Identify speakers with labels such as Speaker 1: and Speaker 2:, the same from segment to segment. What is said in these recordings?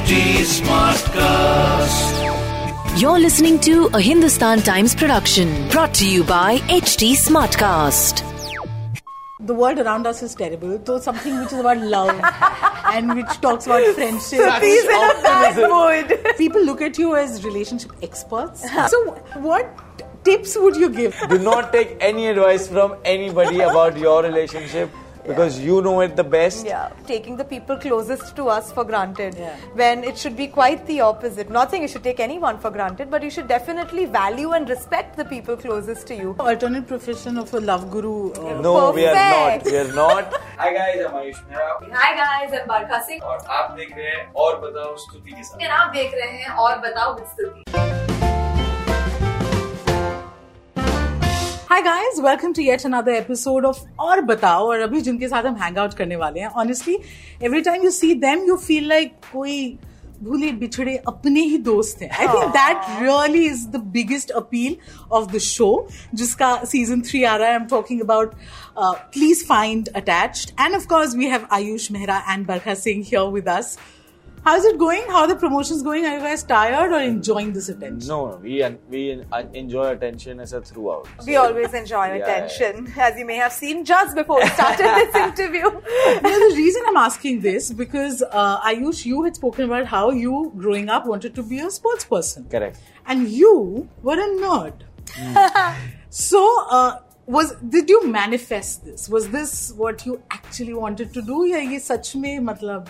Speaker 1: HT Smartcast.
Speaker 2: You're listening to a Hindustan Times production brought to you by HT Smartcast.
Speaker 3: the world around us is terrible. So something which is about love and which talks about friendship.
Speaker 4: He's in a bad mood.
Speaker 3: People look at you as relationship experts. so what tips would you give?
Speaker 5: Do not take any advice from anybody about your relationship because you know it the best.
Speaker 4: Yeah, taking the people closest to us for granted
Speaker 3: Yeah.
Speaker 4: when it should be quite the opposite. Not saying you should take anyone for granted, but you should definitely value and respect the people closest to you.
Speaker 3: Alternate profession of a love guru. uh,
Speaker 5: No, we are not.
Speaker 4: Perfect.
Speaker 5: We are not.
Speaker 6: Hi guys I'm Ayush Mehra
Speaker 7: hi guys I'm बरखा सिंह
Speaker 6: और आप देख रहे हैं और बताओ स्तुति के साथ
Speaker 7: और आप देख रहे हैं और बताओ विद स्तुति
Speaker 3: Hi guys, welcome to yet another episode of और बताओ और अभी जिनके साथ हम हैंग आउट करने वाले हैं honestly every time you see them you feel like कोई भूले बिछड़े अपने ही दोस्त हैं. I think that really is the biggest appeal of the show जिसका सीज़न थ्री आ रहा है. I am talking about please find attached and of course we have Ayush Mehra and Barkha Singh here with us How is it going? How are the promotions going? Are you guys tired or enjoying this attention?
Speaker 5: No, no, we we enjoy attention as a throughout.
Speaker 4: We always enjoy
Speaker 5: Yeah,
Speaker 4: attention, as you may have seen just before we started this interview.
Speaker 3: no, the reason I'm asking this because uh, Ayush, you had spoken about how you, growing up, wanted to be a sports person,
Speaker 5: Correct.
Speaker 3: and you were a nerd. so, uh, was did you manifest this? Was this what you actually wanted to do? या ये सच में मतलब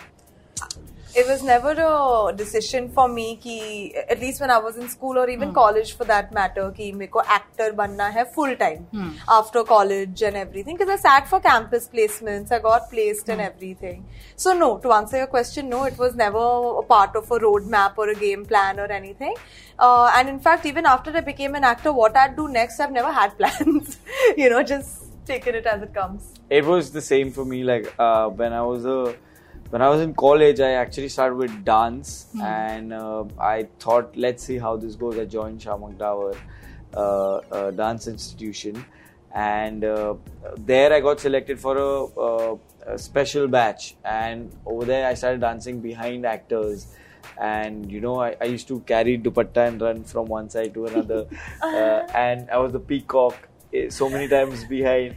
Speaker 4: It was never a decision for me कि at least when I was in school or even college for that matter कि मेरे को actor बनना है full time after college and everything because I sat for campus placements I got placed and everything so no to answer your question no it was never a part of a roadmap or a game plan or anything uh, and in fact even after I became an actor what I'd do next I've never had plans you know just taken it as it comes
Speaker 5: It was the same for me. Like uh, when I was a when I was in college, I actually started with dance, and uh, I thought, let's see how this goes. I joined Shiamak Davar uh, Dance Institution, and uh, there I got selected for a, a special batch, and over there I started dancing behind actors. And you know, I, I used to carry dupatta and run from one side to another, uh, and I was the peacock eh, so many times behind.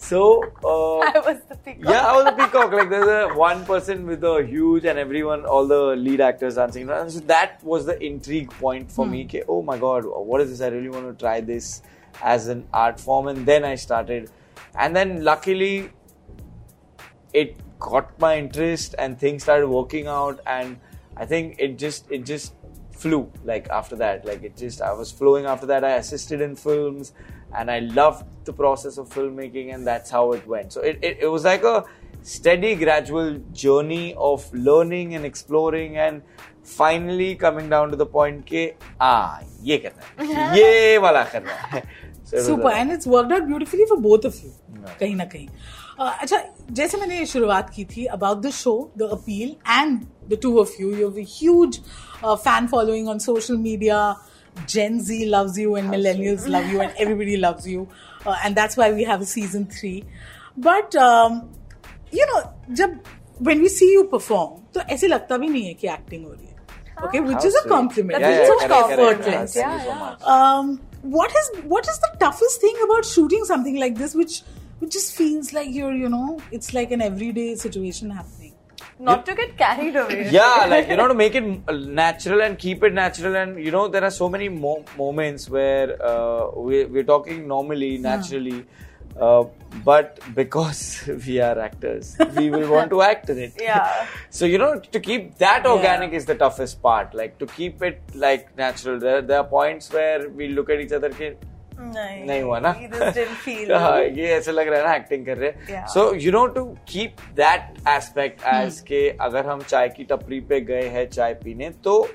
Speaker 5: So uh,
Speaker 4: I was the peacock
Speaker 5: yeah, I was a peacock. Like there's a one person with a huge and everyone, all the lead actors dancing. And so that was the intrigue point for me. Ke, oh my god, what is this? I really want to try this as an art form. And then I started. And then luckily, it got my interest and things started working out. And I think it just it just flew like after that. Like it just I was flowing after that. I assisted in films and I loved the process of filmmaking and that's how it went. So it, it, it was like a steady, gradual journey of learning and exploring and finally coming down to the point ke ah ye karna hai ye wala karna hai So it was
Speaker 3: super
Speaker 5: a-
Speaker 3: and it's worked out beautifully for both of you कहीं ना कहीं Uh, अच्छा जैसे मैंने शुरुआत की थी about the show the appeal and the two of you you have huge fan following on social media Gen Z loves you and millennials love you and everybody loves you uh, and that's why we have a season 3 but um, you know जब when we see you perform तो ऐसे लगता भी नहीं है कि acting हो रही है okay which
Speaker 5: How
Speaker 3: is a
Speaker 5: sweet.
Speaker 3: compliment
Speaker 5: Yeah,
Speaker 3: It's
Speaker 5: yeah,
Speaker 3: so
Speaker 5: correct, correct.
Speaker 3: effortless.
Speaker 5: Thank you so much.
Speaker 3: Um, what is what is the toughest thing about shooting something like this, which which just feels like you're you know it's like an everyday situation happening.
Speaker 4: Not to get carried away.
Speaker 5: Yeah like you know to make it natural and keep it natural and you know there are so many mo- moments where uh, we, we're talking normally naturally uh, but because we are actors we will want to act in it.
Speaker 4: Yeah.
Speaker 5: so you know to keep that organic is the toughest part like to keep it like natural. There, there are points where we look at each other
Speaker 4: नहीं।
Speaker 5: नहीं हुआ ना? हाँ, ये ऐसा लग रहा है ना एक्टिंग कर रहे
Speaker 4: हैं।
Speaker 5: So you know to keep that aspect as के अगर हम चाय की टपरी पे गए हैं चाय पीने तो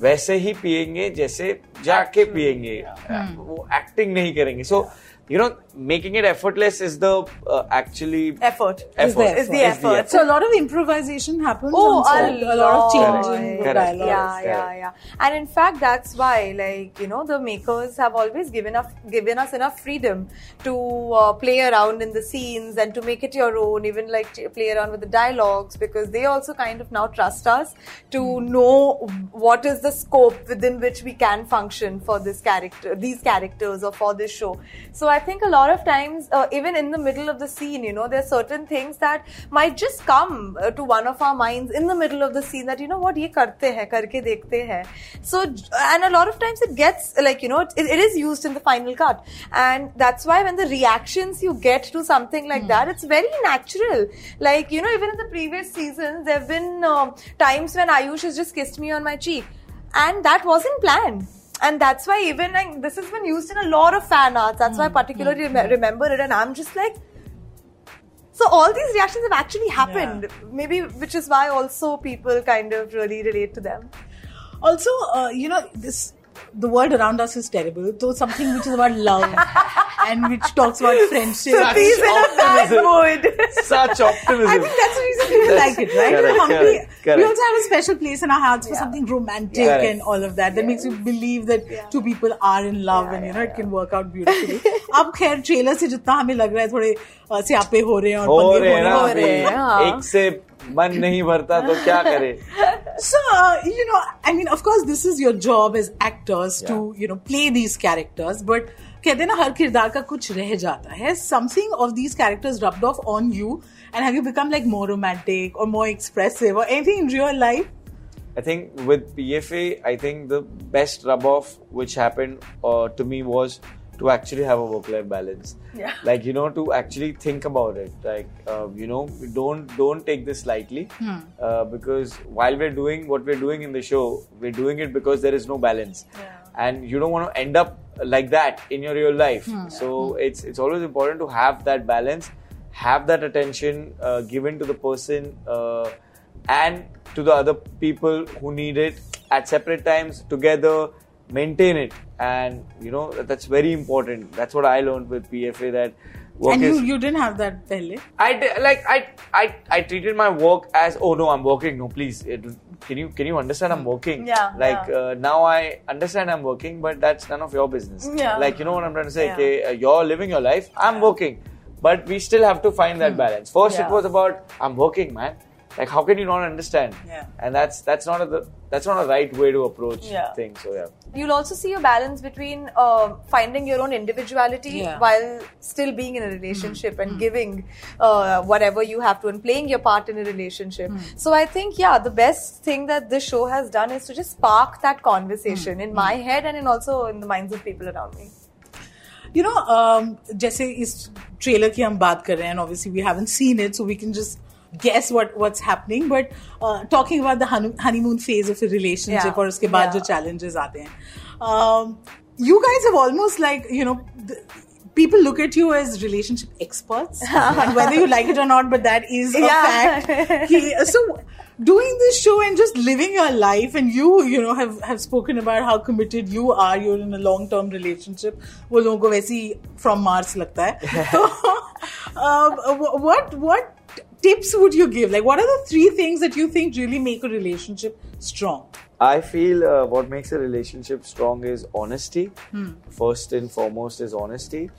Speaker 5: वैसे ही पियेंगे जैसे जाके पिएँगे वो एक्टिंग नहीं करेंगे। सो you know, making it effortless is the uh, actually
Speaker 4: Effort.
Speaker 5: effort.
Speaker 3: the
Speaker 4: Is the effort.
Speaker 3: So a lot of improvisation happens.
Speaker 4: Oh,
Speaker 3: on set,
Speaker 4: a
Speaker 3: a lot of
Speaker 4: lot.
Speaker 3: changing of
Speaker 5: Correct.
Speaker 3: dialogue.
Speaker 4: yeah yeah
Speaker 5: correct.
Speaker 4: yeah and in fact that's why like you know the makers have always given us given us enough freedom to uh, play around in the scenes and to make it your own even like to play around with the dialogues because they also kind of now trust us to know what is the scope within which we can function for this character these characters or for this show so i I think a lot of times, uh, even in the middle of the scene, you know, there's certain things that might just come uh, to one of our minds in the middle of the scene that, you know what, ye karte hai, karke dekhte hai. So, and a lot of times it gets like, you know, it, it is used in the final cut. And that's why when the reactions you get to something like mm. that, it's very natural. Like, you know, even in the previous seasons, there have been uh, times when Ayush has just kissed me on my cheek. And that wasn't planned and that's why even like this has been used in a lot of fan arts that's why I particularly rem- remember it and i'm just like so all these reactions have actually happened maybe which is why also people kind of really relate to them
Speaker 3: Also, uh, you know, this the world around us is terrible. So something which is about love and which talks about friendship.
Speaker 5: Such
Speaker 4: He's in a bad mood.
Speaker 5: Such optimism.
Speaker 3: I think that's the reason people
Speaker 5: That's
Speaker 3: like it, right?
Speaker 5: correct,
Speaker 3: You know, Humphrey-
Speaker 5: correct, correct.
Speaker 3: We also have a special place in our hearts for something romantic
Speaker 5: Correct.
Speaker 3: and all of that. That makes you believe that two people are in love and you know it can work out beautifully. अब खैर trailer से जितना हमें लग रहा है थोड़े uh, स्यापे हो रहे हैं और
Speaker 5: हो
Speaker 3: पंगे
Speaker 5: रहे हैं ना
Speaker 3: हो
Speaker 4: हो रहे हैं,
Speaker 5: अभी।
Speaker 4: हाँ।
Speaker 5: एक से मन नहीं भरता तो क्या करे
Speaker 3: So, uh, you know, I mean, of course, this is your job as actors to, you know, play these characters, but कहते हैं ना हर किरदार का कुछ रह जाता है something of these characters rubbed off on you and have you become like more romantic or more expressive or anything in real life
Speaker 5: I think with PFA, I think the best rub off which happened uh, to me was to actually have a work life balance.
Speaker 4: Yeah.
Speaker 5: Like you know, to actually think about it. Like uh, you know, don't don't take this lightly uh, because while we're doing what we're doing in the show, we're doing it because there is no balance, and you don't want to end up like that in your real life. So it's it's always important to have that balance, have that attention uh, given to the person. Uh, and to the other people who need it at separate times together maintain it and you know that's very important that's what i learned with pfa that work
Speaker 3: and you, you didn't have that pehle?
Speaker 5: I di- like I, I I treated my work as oh no I'm working. No please it, can you can you understand I'm working?
Speaker 4: Yeah,
Speaker 5: like
Speaker 4: yeah.
Speaker 5: Uh, now I understand I'm working but that's none of your business.
Speaker 4: Yeah.
Speaker 5: like you know what I'm trying to say?
Speaker 4: Yeah.
Speaker 5: okay, uh, you're living your life I'm working. But we still have to find that balance. First it
Speaker 4: Hmm.
Speaker 5: Was about I'm working man like how can you not understand
Speaker 3: Yeah.
Speaker 5: and that's that's not a, that's not a right way to approach
Speaker 4: Yeah.
Speaker 5: things so yeah
Speaker 4: You'll also see a balance between uh, finding your own individuality
Speaker 3: Yeah.
Speaker 4: while still being in a relationship and giving uh, whatever you have to and playing your part in a relationship. So I think, yeah, the best thing that this show has done is to just spark that conversation in my head and in also in the minds of people around me.
Speaker 3: you know um, जैसे इस trailer की हम बात कर रहे हैं obviously we haven't seen it so we can just guess what what's happening but uh, talking about the honey- honeymoon phase of a relationship
Speaker 4: Yeah.
Speaker 3: और उसके बाद
Speaker 4: Yeah.
Speaker 3: जो challenges आते हैं um, you guys have almost like you know the, people look at you as relationship experts and whether you like it or not but that is a
Speaker 4: Yeah.
Speaker 3: fact He- so doing this show and just living your life and you you know have have spoken about how committed you are you're in a long term relationship वो लोगों को वैसे ही from Mars लगता है तो um, what what tips would you give like what are the three things that you think really make a relationship strong
Speaker 5: I feel uh, what makes a relationship strong is honesty. First and foremost is honesty.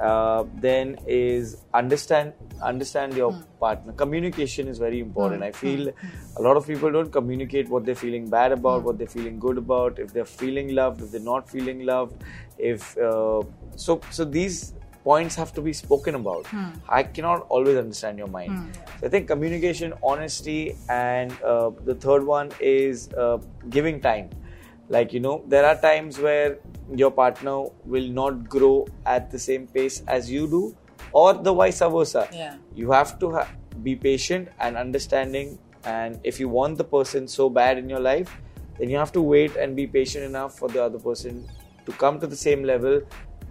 Speaker 5: Uh, then is understand understand your partner. Communication is very important. I feel a lot of people don't communicate what they're feeling bad about, what they're feeling good about, if they're feeling loved, if they're not feeling loved. If uh, so, so these points have to be spoken about. I cannot always understand your mind. So I think communication, honesty, and uh, the third one is uh, giving time. Like, you know, there are times where your partner will not grow at the same pace as you do, or the vice versa.
Speaker 3: Yeah.
Speaker 5: You have to ha- be patient and understanding. And if you want the person so bad in your life, then you have to wait and be patient enough for the other person to come to the same level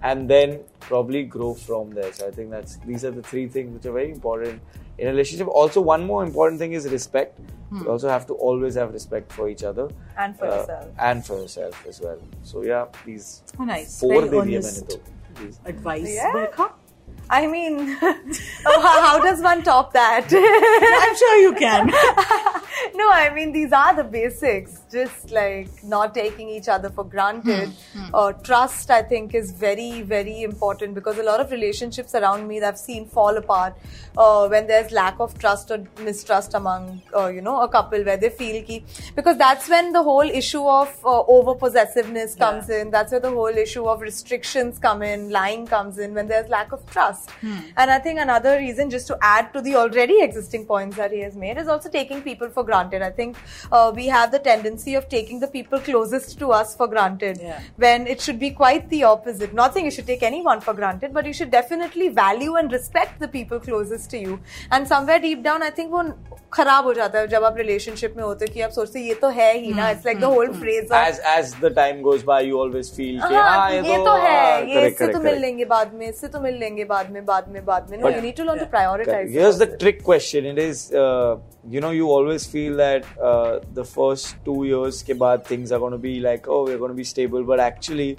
Speaker 5: and then probably grow from there. So I think that's these are the three things which are very important in a relationship. Also, one more important thing is respect. Hmm. You also have to always have respect for each other
Speaker 4: and for
Speaker 5: uh,
Speaker 4: yourself
Speaker 5: and for yourself as well. So yeah, these
Speaker 3: oh, nice.
Speaker 5: four
Speaker 3: very advice.
Speaker 4: Yeah. I mean, oh, how does one top that?
Speaker 3: I'm sure you can.
Speaker 4: no, I mean, these are the basics. Just like not taking each other for granted. Uh, trust, I think, is very, very important because a lot of relationships around me that I've seen fall apart uh, when there's lack of trust or mistrust among, uh, you know, a couple where they feel ki because that's when the whole issue of uh, over possessiveness comes in. That's where the whole issue of restrictions come in, lying comes in when there's lack of trust. And I think another reason, just to add to the already existing points that he has made, is also taking people for granted. I think uh, we have the tendency of taking the people closest to us for granted
Speaker 3: Yeah.
Speaker 4: when it should be quite the opposite. Not saying you should take anyone for granted, but you should definitely value and respect the people closest to you. And somewhere deep down, I think वो खराब हो जाता है जब आप relationship में होते कि आप सोचते ये तो है ही ना it's like the whole phrase
Speaker 5: as as the time goes by you always feel कि
Speaker 4: हाँ
Speaker 5: ये तो,
Speaker 4: तो है ये इससे तो मिल लेंगे बाद में इससे तो मिल लेंगे बाद में बाद में बाद में। You need to learn to
Speaker 5: prioritise
Speaker 4: here
Speaker 5: is the trick question it is you know you always feel that the first 2 years के बाद things are gonna be like oh we are gonna be stable but actually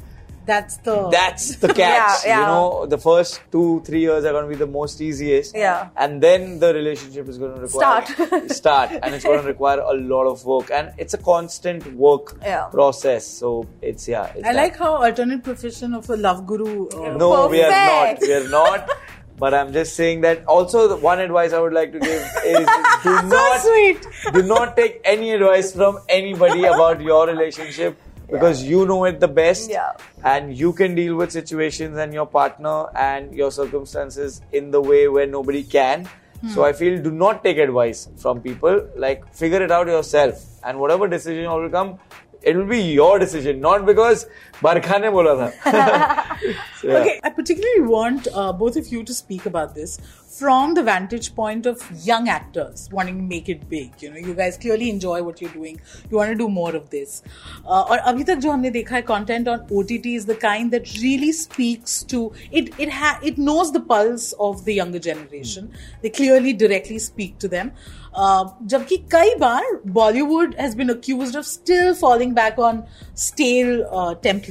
Speaker 3: That's the
Speaker 5: that's the catch.
Speaker 4: yeah.
Speaker 5: You know, the first two, three years are going to be the most easiest.
Speaker 4: Yeah.
Speaker 5: And then the relationship is going to require
Speaker 4: Start.
Speaker 5: start, and it's going to require a lot of work, and it's a constant work
Speaker 4: Yeah.
Speaker 5: process. So it's yeah. It's
Speaker 3: I
Speaker 5: that.
Speaker 3: like how alternate profession of a love guru. Uh,
Speaker 5: No, we are not. We are not. But I'm just saying that. Also, the one advice I would like to give is do not
Speaker 3: sweet.
Speaker 5: do not take any advice from anybody about your relationship because you know it the best
Speaker 4: Yeah.
Speaker 5: and you can deal with situations and your partner and your circumstances in the way where nobody can. Hmm. So I feel do not take advice from people. Like figure it out yourself and whatever decision will come, it will be your decision, not because Barkha ne bola tha. So, yeah.
Speaker 3: Okay, I particularly want uh, both of you to speak about this from the vantage point of young actors wanting to make it big. You know, you guys clearly enjoy what you're doing. You want to do more of this. Uh, और अभी तक जो हमने देखा है content on OTT is the kind that really speaks to it. It ha- it knows the pulse of the younger generation. They clearly directly speak to them. Uh, जबकि कई बार Bollywood has been accused of still falling back on stale uh, templates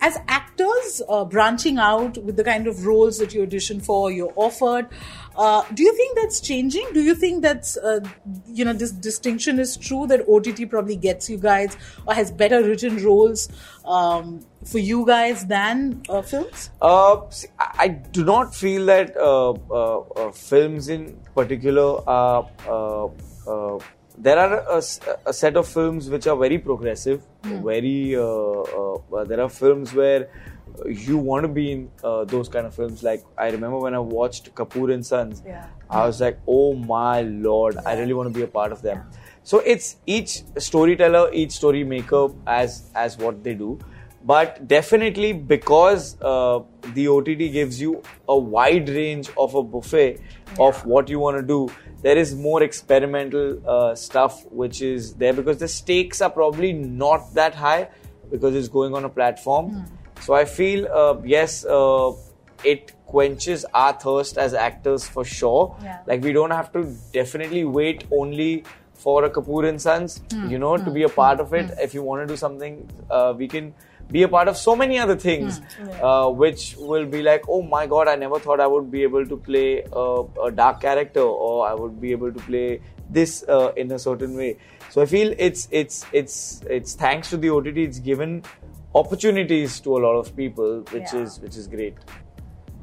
Speaker 3: as actors uh, branching out with the kind of roles that you audition for, you're offered. Uh, do you think that's changing? Do you think that's uh, you know this distinction is true that OTT probably gets you guys or has better written roles um, for you guys than uh, films?
Speaker 5: Uh, see, I do not feel that uh, uh, films in particular are. There are a set of films which are very progressive, very. Uh, uh, uh, there are films where you want to be in uh, those kind of films. Like I remember when I watched Kapoor and Sons,
Speaker 4: Yeah.
Speaker 5: I was like, oh my lord, I really want to be a part of them. So it's each storyteller, each story maker as as what they do. But definitely because uh, the OTT gives you a wide range of a buffet of what you want to do, there is more experimental uh, stuff which is there because the stakes are probably not that high because it's going on a platform. So I feel uh, yes, uh, it quenches our thirst as actors for sure.
Speaker 4: Yeah.
Speaker 5: Like we don't have to definitely wait only for a Kapoor and Sons, you know, to be a part of it. If you want to do something, uh, we can be a part of so many other things, uh, which will be like, oh my god, I never thought I would be able to play a, a dark character, or I would be able to play this uh, in a certain way. So I feel it's it's it's it's thanks to the OTT, it's given opportunities to a lot of people, which
Speaker 4: Yeah.
Speaker 5: is which is great.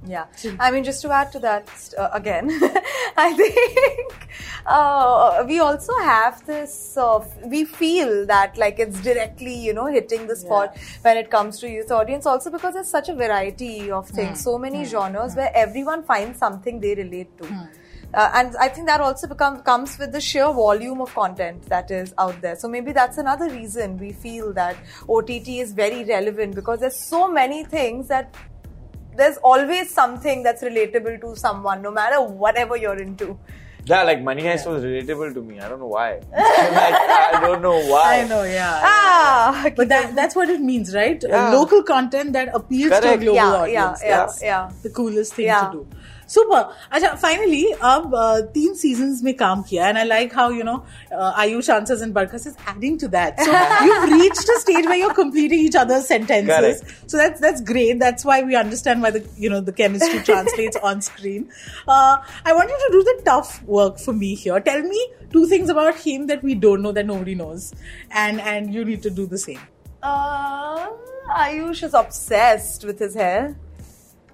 Speaker 4: Yeah, I mean, just to add to that uh, again, I think uh, we also have this. Uh, we feel that like it's directly, you know, hitting the spot when it comes to youth audience. Also because there's such a variety of things, so many genres where everyone finds something they relate to. Uh, and I think that also become, comes with the sheer volume of content that is out there. So maybe that's another reason we feel that OTT is very relevant because there's so many things that there's always something that's relatable to someone, no matter whatever you're into.
Speaker 5: Yeah, like Money Heist was relatable to me. I don't know why. like, I don't know why.
Speaker 3: I know, yeah.
Speaker 4: Ah,
Speaker 3: But that, that's what it means, right?
Speaker 5: Yeah.
Speaker 3: local content that appeals to a
Speaker 5: Correct.
Speaker 3: global
Speaker 4: yeah, yeah, yeah,
Speaker 3: That's
Speaker 4: yeah.
Speaker 3: the coolest thing
Speaker 4: Yeah.
Speaker 3: to do. Super अच्छा finally अब uh, तीन seasons में काम किया and I like how you know Ayush answers and बरकस is adding to that so you've reached a stage where you're completing each other's sentences
Speaker 5: Correct.
Speaker 3: so that's that's great that's why we understand why the you know the chemistry translates on screen uh, i want you to do the tough work for me here tell me two things about him that we don't know that nobody knows and and you need to do the same
Speaker 4: Uh, Ayush is obsessed with his hair.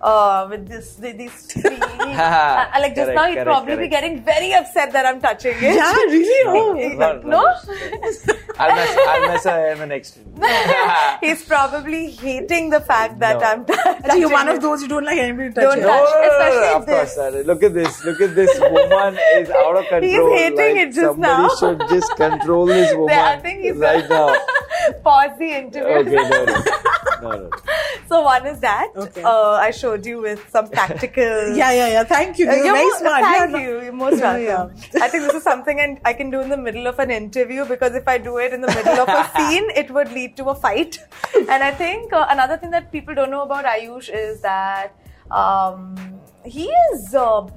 Speaker 4: uh, with this, with these three. uh, like just
Speaker 5: Correct,
Speaker 4: now, he'd
Speaker 5: correct,
Speaker 4: probably be getting very upset that I'm touching it.
Speaker 3: yeah really oh
Speaker 5: No, no,
Speaker 4: No?
Speaker 5: I'll mess, I'll mess her in next.
Speaker 4: He's probably hating the fact that
Speaker 5: No.
Speaker 4: I'm t-
Speaker 3: Actually,
Speaker 4: touching
Speaker 3: you're one of those you don't like anybody
Speaker 4: Don't
Speaker 3: touching
Speaker 5: No,
Speaker 4: touch.
Speaker 5: no, no, no,
Speaker 4: especially
Speaker 5: of
Speaker 4: this.
Speaker 5: sir. Look at this. Look at this woman is out of control.
Speaker 4: He's hating
Speaker 5: like,
Speaker 4: it just
Speaker 5: somebody
Speaker 4: now.
Speaker 5: should just control this woman
Speaker 4: I think he's
Speaker 5: right now.
Speaker 4: Pause the interview.
Speaker 5: Okay, no, no, no, no.
Speaker 4: So one is that.
Speaker 3: Okay.
Speaker 4: Uh, I showed you with some tactical.
Speaker 3: yeah yeah yeah thank you
Speaker 4: Uh,
Speaker 3: you're,
Speaker 4: you're
Speaker 3: very smart
Speaker 4: Thank
Speaker 3: Yeah,
Speaker 4: you. You're most
Speaker 3: Yeah,
Speaker 4: welcome. I think this is something and I can do in the middle of an interview because if I do it in the middle of a scene, it would lead to a fight. And I think uh, another thing that people don't know about Ayush is that um, he is. Uh,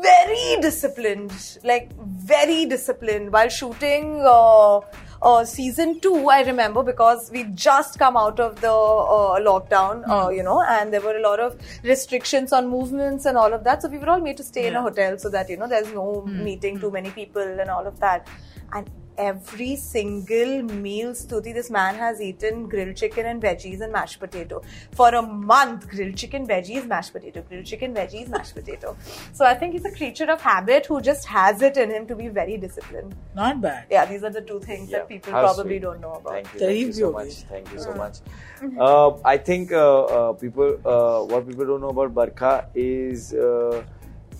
Speaker 4: very disciplined, like very disciplined while shooting uh, uh, season two. I remember because we just come out of the uh, lockdown, uh, you know, and there were a lot of restrictions on movements and all of that. So we were all made to stay in a hotel so that you know there's no meeting too many people and all of that. And every single meal, Stuti, this man has eaten grilled chicken and veggies and mashed potato for a month. Grilled chicken, veggies, mashed potato. Grilled chicken, veggies, mashed potato. So I think he's a creature of habit who just has it in him to be very disciplined.
Speaker 3: not bad
Speaker 4: Yeah, these are the two things
Speaker 5: Yeah.
Speaker 4: that people
Speaker 5: How
Speaker 4: probably
Speaker 5: sweet.
Speaker 4: don't know about.
Speaker 5: Thank you, thank you so much. Thank you so much. Uh, I think uh, uh, people, uh, what people don't know about Barkha is uh,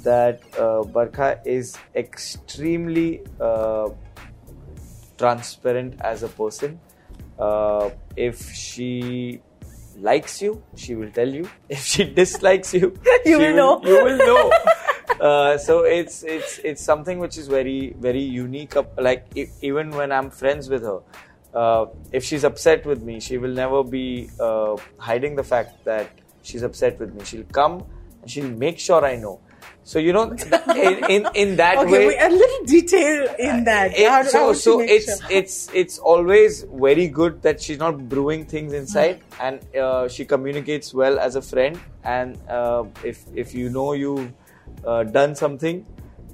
Speaker 5: that uh, Barkha is extremely uh, transparent as a person. Uh, if she likes you, she will tell you. If she dislikes you,
Speaker 4: You
Speaker 5: she
Speaker 4: will know.
Speaker 5: You will know. uh, so it's it's it's something which is very very unique. Like e- even when I'm friends with her, uh, if she's upset with me, she will never be uh, hiding the fact that she's upset with me. She'll come and she'll make sure I know. So you know, in in, in that
Speaker 3: okay
Speaker 5: way,
Speaker 3: wait, a little detail in that
Speaker 5: it-
Speaker 3: How- how
Speaker 5: so
Speaker 3: she
Speaker 5: so it's
Speaker 3: sure?
Speaker 5: it's it's always very good that she's not brewing things inside
Speaker 3: Hmm.
Speaker 5: and uh, she communicates well as a friend and uh, if if you know you've uh, done something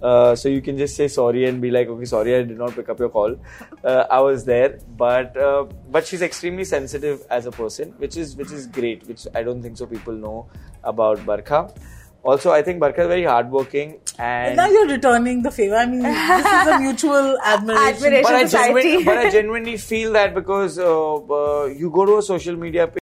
Speaker 5: uh, so you can just say sorry and be like okay sorry i did not pick up your call uh, i was there but uh, but she's extremely sensitive as a person which is which is great which i don't think so people know about barkha also i think barkha is very hardworking and
Speaker 3: now you're returning the favor. I mean, this is a mutual admiration.
Speaker 4: Admiration.
Speaker 5: but I,
Speaker 4: society.
Speaker 5: genuinely, but I genuinely feel that because uh, uh, you go to a social media page.